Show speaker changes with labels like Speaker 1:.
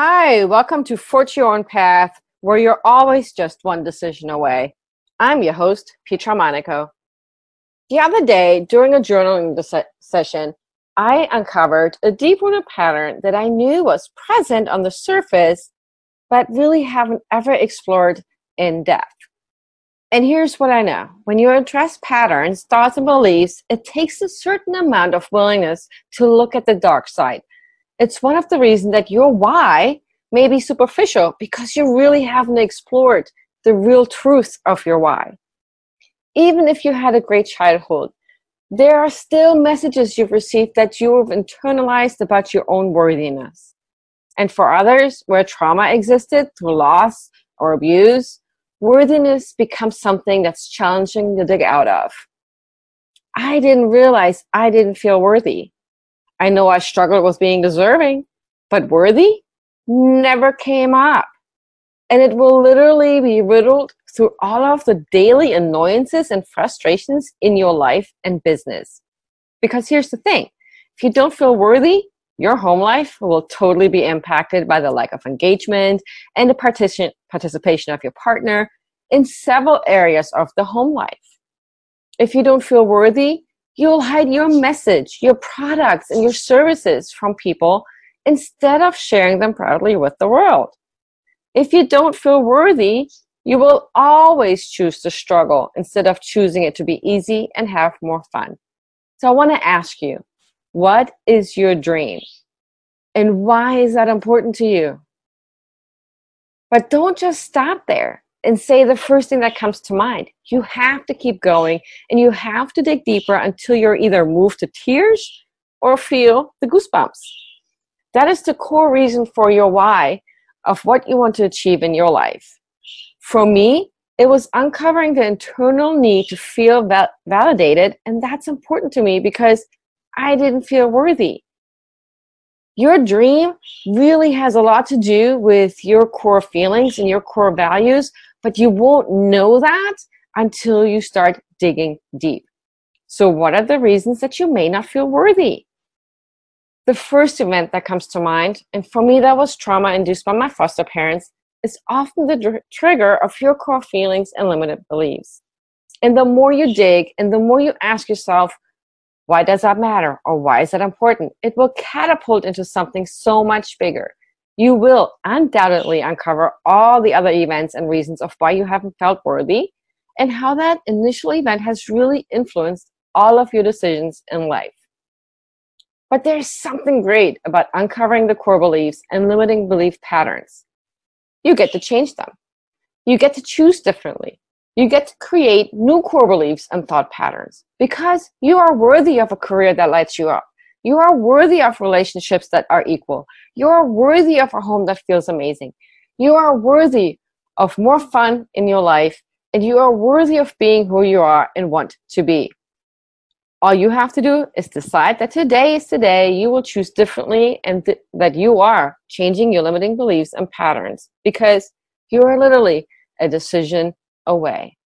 Speaker 1: Hi, welcome to Forge Your Own Path, where you're always just one decision away. I'm your host, Petra Monaco. The other day, during a journaling se- session, I uncovered a deep rooted pattern that I knew was present on the surface, but really haven't ever explored in depth. And here's what I know when you address patterns, thoughts, and beliefs, it takes a certain amount of willingness to look at the dark side it's one of the reasons that your why may be superficial because you really haven't explored the real truth of your why. Even if you had a great childhood, there are still messages you've received that you have internalized about your own worthiness. And for others, where trauma existed through loss or abuse, worthiness becomes something that's challenging to dig out of. I didn't realize I didn't feel worthy I know I struggled with being deserving, but worthy never came up. And it will literally be riddled through all of the daily annoyances and frustrations in your life and business. Because here's the thing if you don't feel worthy, your home life will totally be impacted by the lack of engagement and the partition, participation of your partner in several areas of the home life. If you don't feel worthy, you'll hide your message, your products, and your services from people instead of sharing them proudly with the world. If you don't feel worthy, you will always choose to struggle instead of choosing it to be easy and have more fun. So I want to ask you, what is your dream? And why is that important to you? But don't just stop there and say the first thing that comes to mind. You have to keep going and you have to dig deeper until you're either moved to tears or feel the goosebumps. That is the core reason for your why of what you want to achieve in your life. For me, it was uncovering the internal need to feel val- validated, and that's important to me because I didn't feel worthy. Your dream really has a lot to do with your core feelings and your core values, but you won't know that until you start digging deep. So, what are the reasons that you may not feel worthy? The first event that comes to mind, and for me, that was trauma induced by my foster parents, is often the trigger of your core feelings and limited beliefs. And the more you dig and the more you ask yourself, why does that matter or why is that important? It will catapult into something so much bigger you will undoubtedly uncover all the other events and reasons of why you haven't felt worthy and how that initial event has really influenced all of your decisions in life. But there's something great about uncovering the core beliefs and limiting belief patterns. You get to change them. You get to choose differently. You get to create new core beliefs and thought patterns because you are worthy of a career that lights you up. You are worthy of relationships that are equal. You are worthy of a home that feels amazing. You are worthy of more fun in your life, and you are worthy of being who you are and want to be. All you have to do is decide that today is today you will choose differently and th- that you are changing your limiting beliefs and patterns because you are literally a decision away.